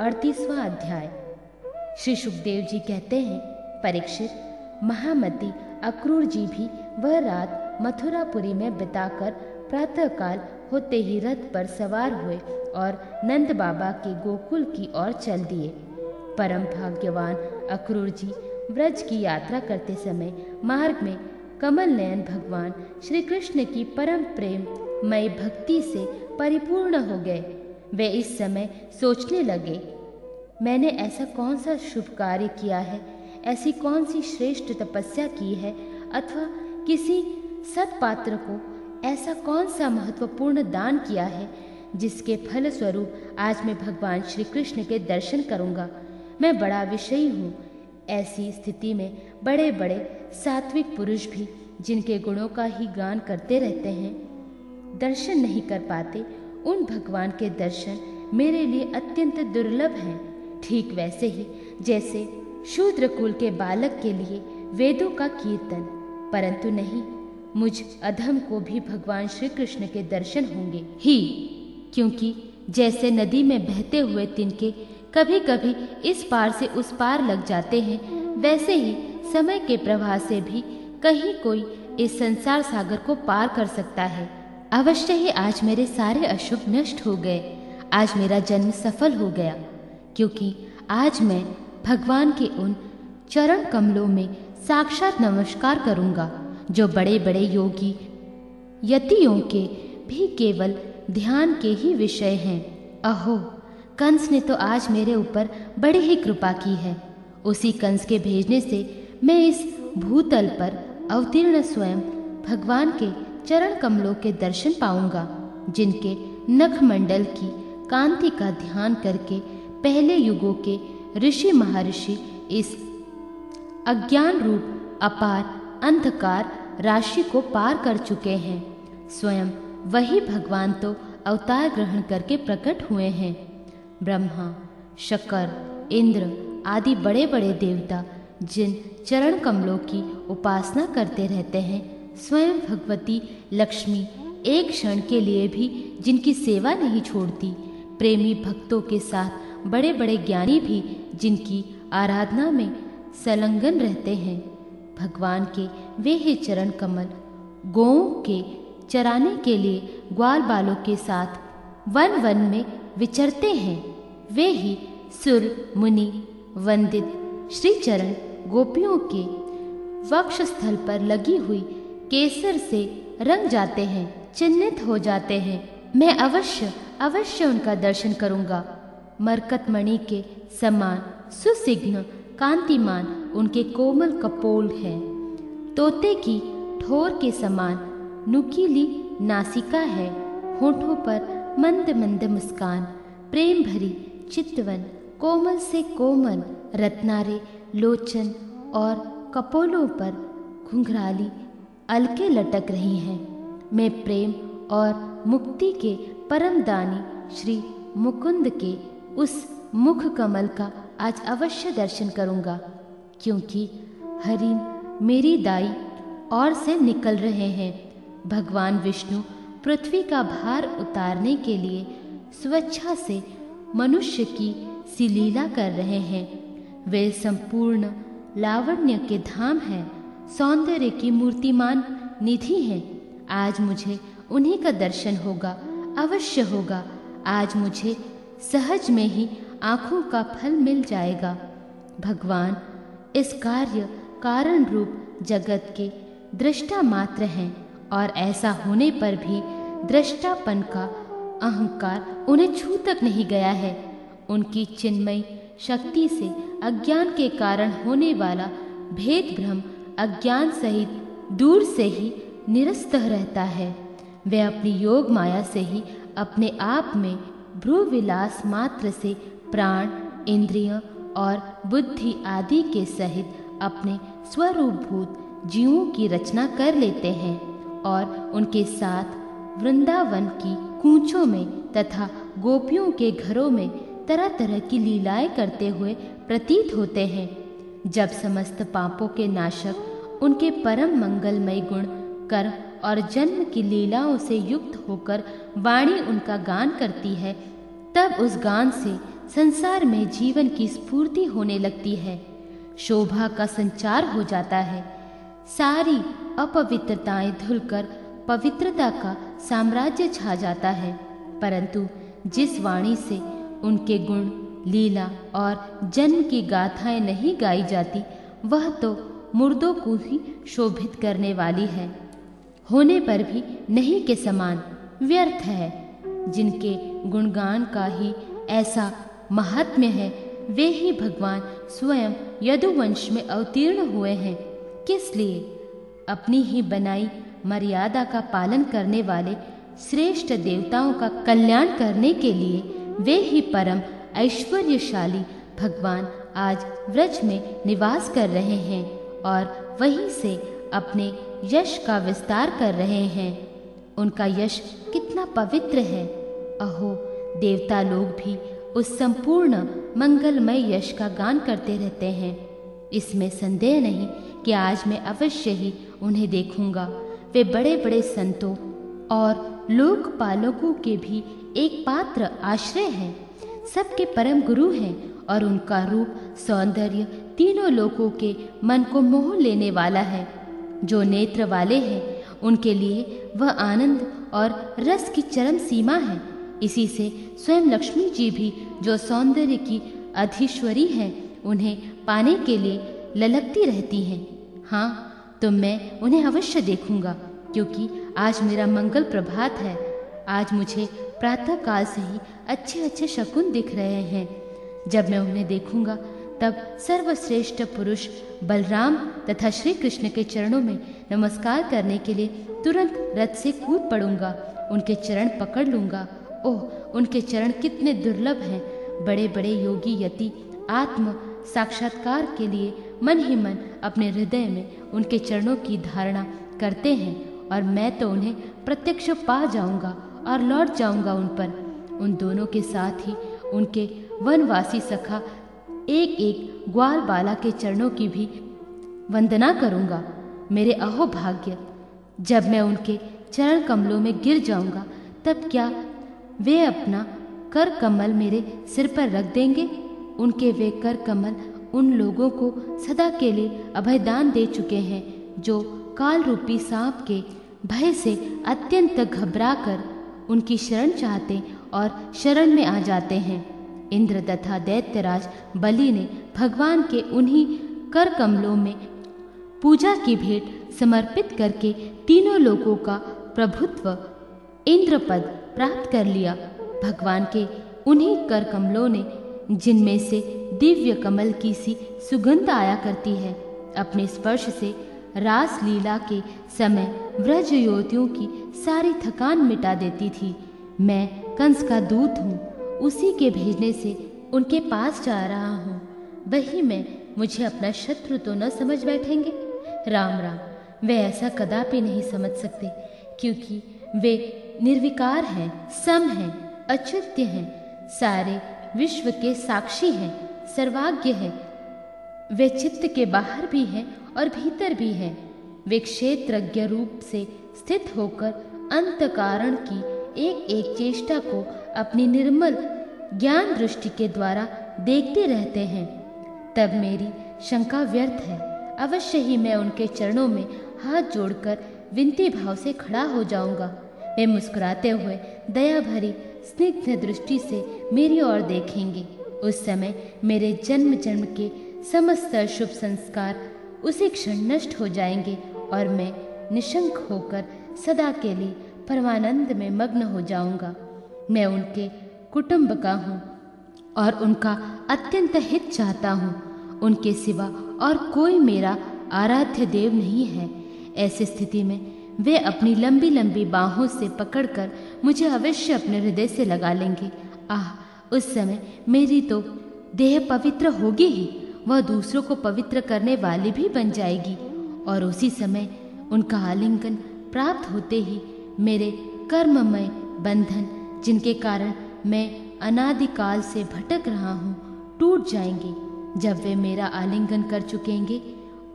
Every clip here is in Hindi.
अड़तीसवां अध्याय। श्री सुखदेव जी कहते हैं, परीक्षित, महामती अक्रूर जी भी वह रात मथुरापुरी में बिताकर प्रातःकाल होते ही रथ पर सवार हुए और नंद बाबा के गोकुल की ओर चल दिए। परम भाग्यवान अक्रूर जी व्रज की यात्रा करते समय मार्ग में कमल नयन भगवान श्री कृष्ण की परम प्रेम मय भक्ति से परिपूर्ण हो गए। वे इस समय सोचने लगे, मैंने ऐसा कौन सा शुभ कार्य किया है? ऐसी कौन सी श्रेष्ठ तपस्या की है? अथवा किसी सत्पात्र को ऐसा कौन सा महत्वपूर्ण दान किया है, जिसके फल स्वरूप आज मैं भगवान श्री कृष्ण के दर्शन करूँगा? मैं बड़ा विषयी हूँ। ऐसी स्थिति में बड़े बड़े सात्विक पुरुष भी जिनके गुणों का ही गान करते रहते हैं, दर्शन नहीं कर पाते उन भगवान के दर्शन मेरे लिए अत्यंत दुर्लभ हैं। ठीक वैसे ही, जैसे शूद्र कुल के बालक के लिए वेदों का कीर्तन। परंतु नहीं, मुझ अधम को भी भगवान श्री कृष्ण के दर्शन होंगे। ही, क्योंकि जैसे नदी में बहते हुए तिनके कभी कभी इस पार से उस पार लग जाते हैं, वैसे ही समय के प्रवाह से भी कहीं कोई इस संसार सागर को पार कर सकता है। अवश्य ही आज मेरे सारे अशुभ नष्ट हो गए। आज मेरा जन्म सफल हो गया, क्योंकि आज मैं भगवान के उन चरण कमलों में साक्षात नमस्कार करूँगा, जो बड़े बड़े योगी, यतियों के भी केवल ध्यान के ही विषय हैं। अहो, कंस ने तो आज मेरे ऊपर बड़ी ही कृपा की है। उसी कंस के भेजने से मैं इस भूतल पर अवतीर्ण स्वयं भगवान के चरण कमलों के दर्शन पाऊँगा, जिनके नख मंडल की कांति का ध्यान करके पहले युगों के ऋषि महर्षि इस अज्ञान रूप अपार अंधकार राशि को पार कर चुके हैं। स्वयं वही भगवान तो अवतार ग्रहण करके प्रकट हुए हैं। ब्रह्मा, शकर, इंद्र आदि बड़े बड़े देवता, जिन चरण कमलों की उपासना करते रहते हैं स्वयं भगवती लक्ष्मी एक क्षण के लिए भी जिनकी सेवा नहीं छोड़ती। प्रेमी भक्तों के साथ बड़े बड़े ज्ञानी भी जिनकी आराधना में संलग्न रहते हैं। भगवान के वे ही चरण कमल, गौों के चराने के लिए ग्वाल बालों के साथ वन वन में विचरते हैं। वे ही सुर, मुनि, वंदित श्री चरण गोपियों के वक्ष स्थल पर लगी हुई केसर से रंग जाते हैं, चिन्हित हो जाते हैं। मैं अवश्य अवश्य उनका दर्शन करूँगा। मरकत मणि के समान, सुसिग्न, कांतिमान उनके कोमल कपोल है। तोते की ठोर के समान, नुकीली नासिका है। होठों पर मंद मंद मुस्कान प्रेम भरी चितवन, कोमल से कोमल रत्नारे, लोचन और कपोलों पर घुंघराली अलके लटक रही हैं। मैं प्रेम और मुक्ति के परम दानी श्री मुकुंद के उस मुख कमल का आज अवश्य दर्शन करूँगा, क्योंकि हरिन मेरी दाई और से निकल रहे हैं। भगवान विष्णु पृथ्वी का भार उतारने के लिए स्वेच्छा से मनुष्य की सिलीला कर रहे हैं। वे संपूर्ण लावण्य के धाम हैं। सौंदर्य की मूर्तिमान निधि हैं। आज मुझे उन्हीं का दर्शन होगा, अवश्य होगा। आज मुझे सहज में ही आँखों का फल मिल जाएगा। भगवान, इस कार्य कारण रूप जगत के दृष्टा मात्र हैं और ऐसा होने पर भी दृष्टापन का अहंकार उन्हें छू तक नहीं गया है। उनकी चिन्मय शक्ति से अज्ञान के कारण होने वाला भेद भ्रम अज्ञान सहित दूर से ही निरस्त रहता है। वह अपनी योग माया से ही अपने आप में भ्रू विलास मात्र से प्राण, इंद्रिय और बुद्धि आदि के सहित अपने स्वरूपभूत जीवों की रचना कर लेते हैं और उनके साथ वृंदावन की कूचों में तथा गोपियों के घरों में तरह तरह की लीलाएँ करते हुए प्रतीत होते हैं। जब समस्त पापों के नाशक उनके परम मंगलमय गुण, कर और जन्म की लीलाओं से युक्त होकर वाणी उनका गान करती है। तब उस गान से संसार में जीवन की स्फूर्ति होने लगती है। शोभा का संचार हो जाता है। सारी अपवित्रताएँ धुलकर पवित्रता का साम्राज्य छा जाता है। परंतु जिस वाणी से उनके गुण, लीला और जन्म की गाथाएँ नहीं गाई जाती, वह तो मुर्दों को ही शोभित करने वाली है। होने पर भी नहीं के समान व्यर्थ है। जिनके गुणगान का ही ऐसा महात्म्य है, वे ही भगवान स्वयं यदुवंश में अवतीर्ण हुए हैं। किस लिए? अपनी ही बनाई मर्यादा का पालन करने वाले श्रेष्ठ देवताओं का कल्याण करने के लिए वे ही परम ऐश्वर्यशाली भगवान आज व्रज में निवास कर रहे हैं। और वहीं से अपने यश का विस्तार कर रहे हैं। उनका यश कितना पवित्र है। अहो, देवता लोग भी उस संपूर्ण मंगलमय यश का गान करते रहते हैं। इसमें संदेह नहीं कि आज मैं अवश्य ही उन्हें देखूँगा। वे बड़े बड़े संतों और लोकपालकों के भी एक पात्र आश्रय हैं। सबके परम गुरु हैं और उनका रूप सौंदर्य तीनों लोगों के मन को मोह लेने वाला है। जो नेत्र वाले हैं, उनके लिए वह आनंद और रस की चरम सीमा है। इसी से स्वयं लक्ष्मी जी भी जो सौंदर्य की अधीश्वरी हैं, उन्हें पाने के लिए ललकती रहती हैं। हाँ तो मैं उन्हें अवश्य देखूँगा, क्योंकि आज मेरा मंगल प्रभात है। आज मुझे प्रातः काल से ही अच्छे अच्छे शकुन दिख रहे हैं। जब मैं उन्हें देखूँगा तब सर्वश्रेष्ठ पुरुष बलराम तथा श्री कृष्ण के चरणों में नमस्कार करने के लिए तुरंत रथ से कूद पड़ूँगा। उनके चरण पकड़ लूँगा। ओह, उनके चरण कितने दुर्लभ हैं। बड़े बड़े योगी यति आत्म साक्षात्कार के लिए मन ही मन अपने हृदय में उनके चरणों की धारणा करते हैं और मैं तो उन्हें प्रत्यक्ष पा जाऊँगा और लौट जाऊँगा उन पर। उन दोनों के साथ ही उनके वनवासी सखा एक एक ग्वाल बाला के चरणों की भी वंदना करूँगा, मेरे अहो भाग्य जब मैं उनके चरण कमलों में गिर जाऊँगा, तब क्या वे अपना कर कमल मेरे सिर पर रख देंगे? उनके वे कर कमल उन लोगों को सदा के लिए अभयदान दे चुके हैं, जो काल रूपी सांप के भय से अत्यंत घबरा कर उनकी शरण चाहते और शरण में आ जाते हैं। इंद्र तथा दैत्यराज बलि ने भगवान के उन्हीं कर कमलों में पूजा की भेंट समर्पित करके तीनों लोगों का प्रभुत्व इंद्र पद प्राप्त कर लिया। भगवान के उन्हीं कर कमलों ने, जिनमें से दिव्य कमल की सी सुगंध आया करती है, अपने स्पर्श से रास लीला के समय व्रज युवतियों की सारी थकान मिटा देती थी। मैं कंस का दूत हूँ। उसी के भेजने से उनके पास जा रहा हूँ। वही मैं, मुझे अपना शत्रु तो न समझ बैठेंगे। राम राम, वे ऐसा कदापि नहीं समझ सकते, क्योंकि वे निर्विकार हैं, सम हैं, अच्युत्य हैं, सारे विश्व के साक्षी हैं सर्वाज्ञ हैं। वे चित्त के बाहर भी हैं और भीतर भी हैं। वे क्षेत्रज्ञ रूप से स्थित होकर अंत कारण की एक एक चेष्टा को अपनी निर्मल ज्ञान दृष्टि के द्वारा देखते रहते हैं। तब मेरी शंका व्यर्थ है। अवश्य ही मैं उनके चरणों में हाथ जोड़कर विनती भाव से खड़ा हो जाऊँगा। वे मुस्कुराते हुए दया भरी स्निग्ध दृष्टि से मेरी ओर देखेंगे। उस समय मेरे जन्म जन्म के समस्त शुभ संस्कार उसी क्षण नष्ट हो जाएँगे और मैं निशंक होकर सदा के लिए परमानंद में मग्न हो जाऊँगा। मैं उनके कुटुंब का हूँ और उनका अत्यंत हित चाहता हूँ। उनके सिवा और कोई मेरा आराध्य देव नहीं है। ऐसी स्थिति में वे अपनी लंबी लंबी बाहों से पकड़कर मुझे अवश्य अपने हृदय से लगा लेंगे। आह, उस समय मेरी तो देह पवित्र होगी ही। वह दूसरों को पवित्र करने वाली भी बन जाएगी और उसी समय उनका आलिंगन प्राप्त होते ही मेरे कर्ममय बंधन, जिनके कारण मैं अनादिकाल से भटक रहा हूँ, टूट जाएँगे जब वे मेरा आलिंगन कर चुकेंगे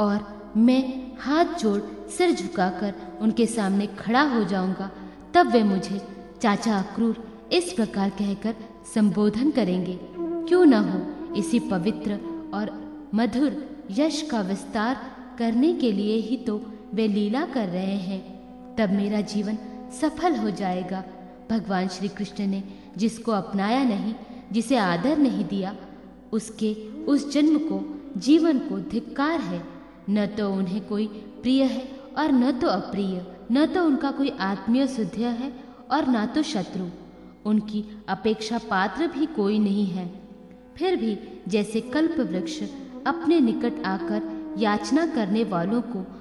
और मैं हाथ जोड़ सिर झुकाकर उनके सामने खड़ा हो जाऊँगा। तब वे मुझे चाचा अक्रूर इस प्रकार कहकर संबोधन करेंगे। क्यों न हो इसी पवित्र और मधुर यश का विस्तार करने के लिए ही तो वे लीला कर रहे हैं। तब मेरा जीवन सफल हो जाएगा। भगवान श्री कृष्ण ने जिसको अपनाया नहीं, जिसे आदर नहीं दिया, उसके उस जन्म को, जीवन को धिक्कार है। न तो उन्हें कोई प्रिय है और न तो अप्रिय, न तो उनका कोई आत्मीय सुध्य है और न तो शत्रु। उनकी अपेक्षा पात्र भी कोई नहीं है। फिर भी जैसे कल्प वृक्ष अपने निकट आकर याचना करने वालों को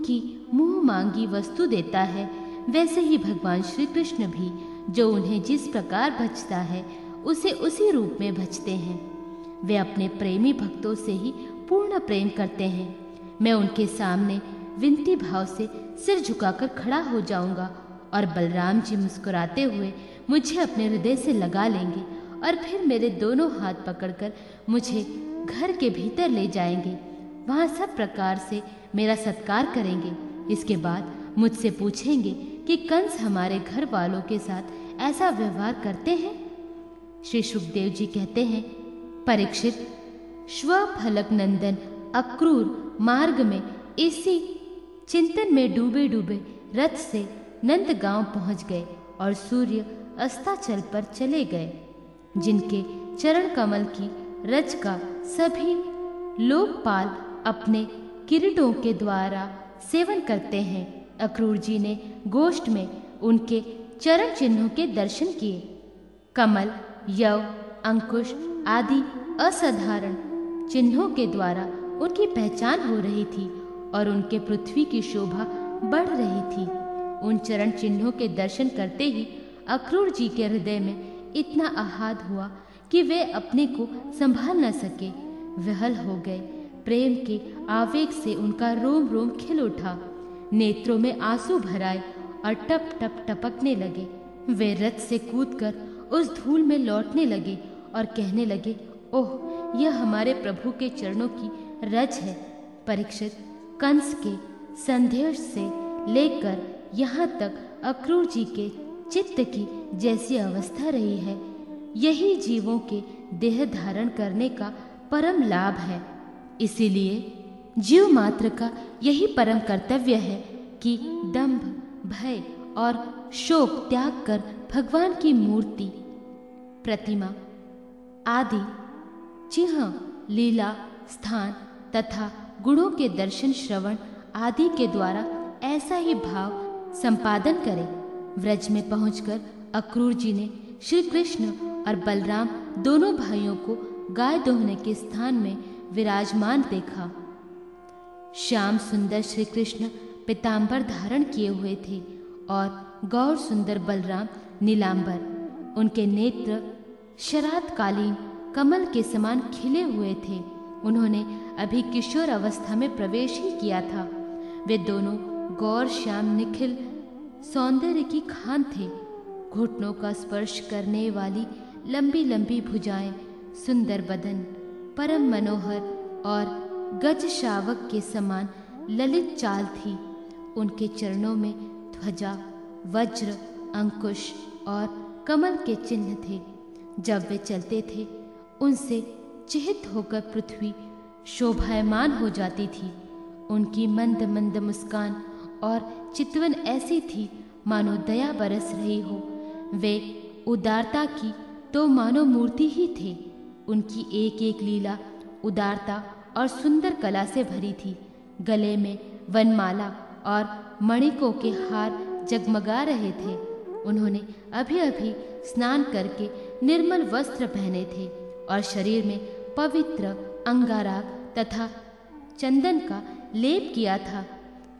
उनकी मुँह मांगी वस्तु देता है, वैसे ही भगवान श्री कृष्ण भी, जो उन्हें जिस प्रकार भजता है, उसे उसी रूप में भजते हैं। वे अपने प्रेमी भक्तों से ही पूर्ण प्रेम करते हैं। मैं उनके सामने विनती भाव से सिर झुकाकर खड़ा हो जाऊँगा और बलराम जी मुस्कुराते हुए मुझे अपने हृदय से लगा लेंगे और फिर मेरे दोनों हाथ पकड़कर मुझे घर के भीतर ले जाएँगे। वहाँ सब प्रकार से मेरा सत्कार करेंगे। इसके बाद मुझसे पूछेंगे कि कंस हमारे घर वालों के साथ ऐसा व्यवहार करते हैं? श्री सुखदेव जी कहते हैं, परीक्षित, स्वफलक नंदन अक्रूर मार्ग में इसी चिंतन में डूबे डूबे रथ से नंद गाँव पहुँच गए और सूर्य अस्ताचल पर चले गए, जिनके चरण कमल की रज का सभी लोकपाल अपने किरीटों के द्वारा सेवन करते हैं। अक्रूर जी ने गोष्ठ में उनके चरण चिन्हों के दर्शन किए। कमल, यव, अंकुश आदि असाधारण चिन्हों के द्वारा उनकी पहचान हो रही थी और उनके पृथ्वी की शोभा बढ़ रही थी। उन चरण चिन्हों के दर्शन करते ही अक्रूर जी के हृदय में इतना आहाद हुआ कि वे अपने को संभाल न सके। विहल हो गए। प्रेम के आवेग से उनका रोम रोम खिल उठा। नेत्रों में आँसू भराए और टप टप टपकने लगे। वे रथ से कूदकर उस धूल में लौटने लगे और कहने लगे, ओह, यह हमारे प्रभु के चरणों की रज है। परीक्षित, कंस के संदेश से लेकर यहाँ तक अक्रूर जी के चित्त की जैसी अवस्था रही है। यही जीवों के देह धारण करने का परम लाभ है। इसीलिए जीव मात्र का यही परम कर्तव्य है कि दंभ, भय और शोक त्याग कर भगवान की मूर्ति, प्रतिमा, आदि, चिन्ह, लीला, स्थान तथा गुणों के दर्शन, श्रवण आदि के द्वारा ऐसा ही भाव संपादन करें। व्रज में पहुंचकर अक्रूर जी ने श्री कृष्ण और बलराम दोनों भाइयों को गाय दोहने के स्थान में विराजमान देखा। श्याम सुंदर श्री कृष्ण पिताम्बर धारण किए हुए थे और गौर सुंदर बलराम नीलांबर, उनके नेत्र शरातकालीन कमल के समान खिले हुए थे। उन्होंने अभी किशोर अवस्था में प्रवेश ही किया था। वे दोनों गौर श्याम निखिल सौंदर्य की खान थे। घुटनों का स्पर्श करने वाली लंबी लंबी भुजाएँ, सुंदर बदन परम मनोहर और गज शावक के समान ललित चाल थी। उनके चरणों में ध्वजा, वज्र, अंकुश और कमल के चिन्ह थे। जब वे चलते थे, उनसे चिहित होकर पृथ्वी शोभायमान हो जाती थी। उनकी मंद मंद मुस्कान और चितवन ऐसी थी, मानो दया बरस रही हो। वे उदारता की तो मानो मूर्ति ही थे। उनकी एक एक लीला, उदारता और सुंदर कला से भरी थी। गले में वनमाला और मणिकों के हार जगमगा रहे थे। उन्होंने अभी अभी स्नान करके निर्मल वस्त्र पहने थे और शरीर में पवित्र अंगाराग तथा चंदन का लेप किया था।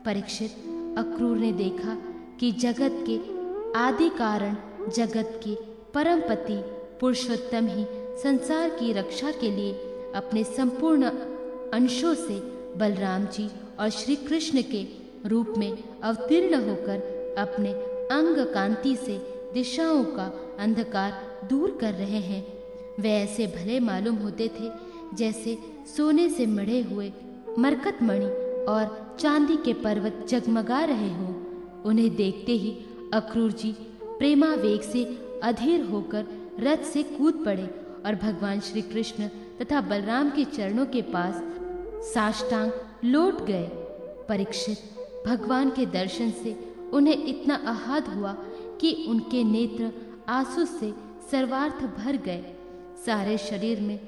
परीक्षित अक्रूर ने देखा कि जगत के आदि कारण जगत के परमपति पुरुषोत्तम ही संसार की रक्षा के लिए अपने संपूर्ण अंशों से बलराम जी और श्री कृष्ण के रूप में अवतीर्ण होकर अपने अंग कांति से दिशाओं का अंधकार दूर कर रहे हैं। वे ऐसे भले मालूम होते थे जैसे सोने से मढ़े हुए मरकत मणि और चांदी के पर्वत जगमगा रहे हों। उन्हें देखते ही अक्रूर जी प्रेमावेग से अधीर होकर रथ से कूद पड़े और भगवान श्री कृष्ण तथा बलराम के चरणों के पास साष्टांग लौट गए। परीक्षित भगवान के दर्शन से उन्हें इतना आहत हुआ कि उनके नेत्र आँसू से सर्वार्थ भर गए। सारे शरीर में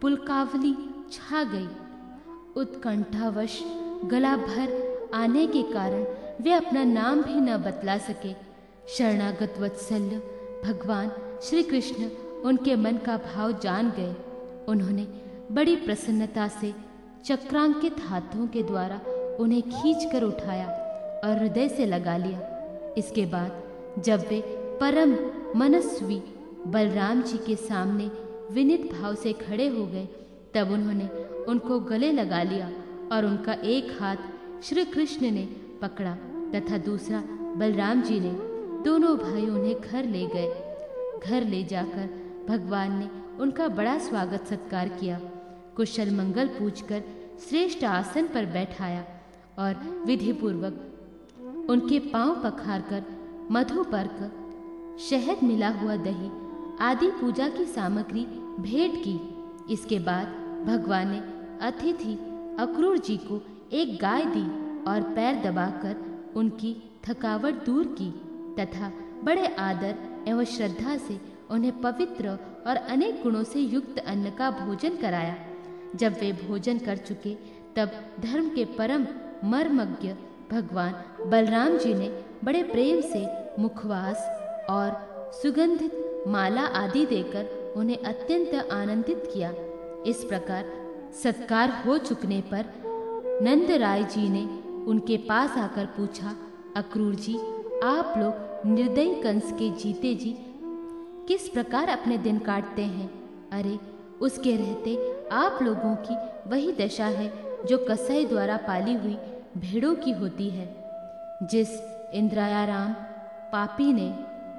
पुलकावली छा गई। उत्कंठावश गला भर आने के कारण वे अपना नाम भी न बतला सके। शरणागत वत्सल्य भगवान श्री कृष्ण उनके मन का भाव जान गए। उन्होंने बड़ी प्रसन्नता से चक्रांकित हाथों के द्वारा उन्हें खींच कर उठाया और हृदय से लगा लिया। इसके बाद जब वे परम मनस्वी बलराम जी के सामने विनित भाव से खड़े हो गए, तब उन्होंने उनको गले लगा लिया और उनका एक हाथ श्री कृष्ण ने पकड़ा तथा दूसरा बलराम जी ने। दोनों भाई उन्हें घर ले गए। घर ले जाकर भगवान ने उनका बड़ा स्वागत सत्कार किया। कुशल मंगल पूछकर श्रेष्ठ आसन पर बैठाया और विधि पूर्वक उनके पाँव पखार कर मधु पर्क, शहद मिला हुआ दही आदि पूजा की सामग्री भेंट की। इसके बाद भगवान ने अतिथि अक्रूर जी को एक गाय दी और पैर दबाकर उनकी थकावट दूर की तथा बड़े आदर एवं श्रद्धा से उन्हें पवित्र और अनेक गुणों से युक्त अन्न का भोजन कराया। जब वे भोजन कर चुके, तब धर्म के परम मर्मज्ञ भगवान बलराम जी ने बड़े प्रेम से मुखवास और सुगंधित माला आदि देकर उन्हें अत्यंत आनंदित किया। इस प्रकार सत्कार हो चुकने पर नंद राय जी ने उनके पास आकर पूछा, अक्रूर जी, आप लोग निर्दयी कंस के जीते जी किस प्रकार अपने दिन काटते हैं? अरे, उसके रहते आप लोगों की वही दशा है जो कसाई द्वारा पाली हुई भेड़ों की होती है, जिस इंद्रायाराम पापी ने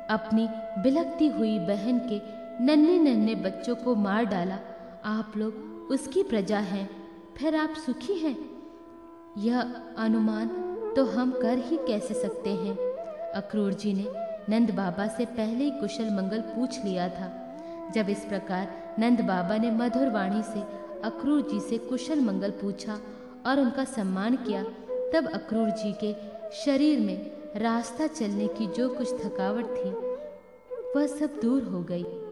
अपनी बिलकती हुई बहन के नन्हे नन्हे बच्चों को मार डाला। आप लोग उसकी प्रजा हैं, फिर आप सुखी हैं? यह अनुमान तो हम कर ही कैसे सकते हैं? अक्रूर जी ने नंद बाबा से पहले ही कुशल मंगल पूछ लिया था। जब इस प्रकार नंद बाबा ने मधुर वाणी से अक्रूर जी से कुशल मंगल पूछा और उनका सम्मान किया, तब अक्रूर जी के शरीर में रास्ता चलने की जो कुछ थकावट थी, वह सब दूर हो गई।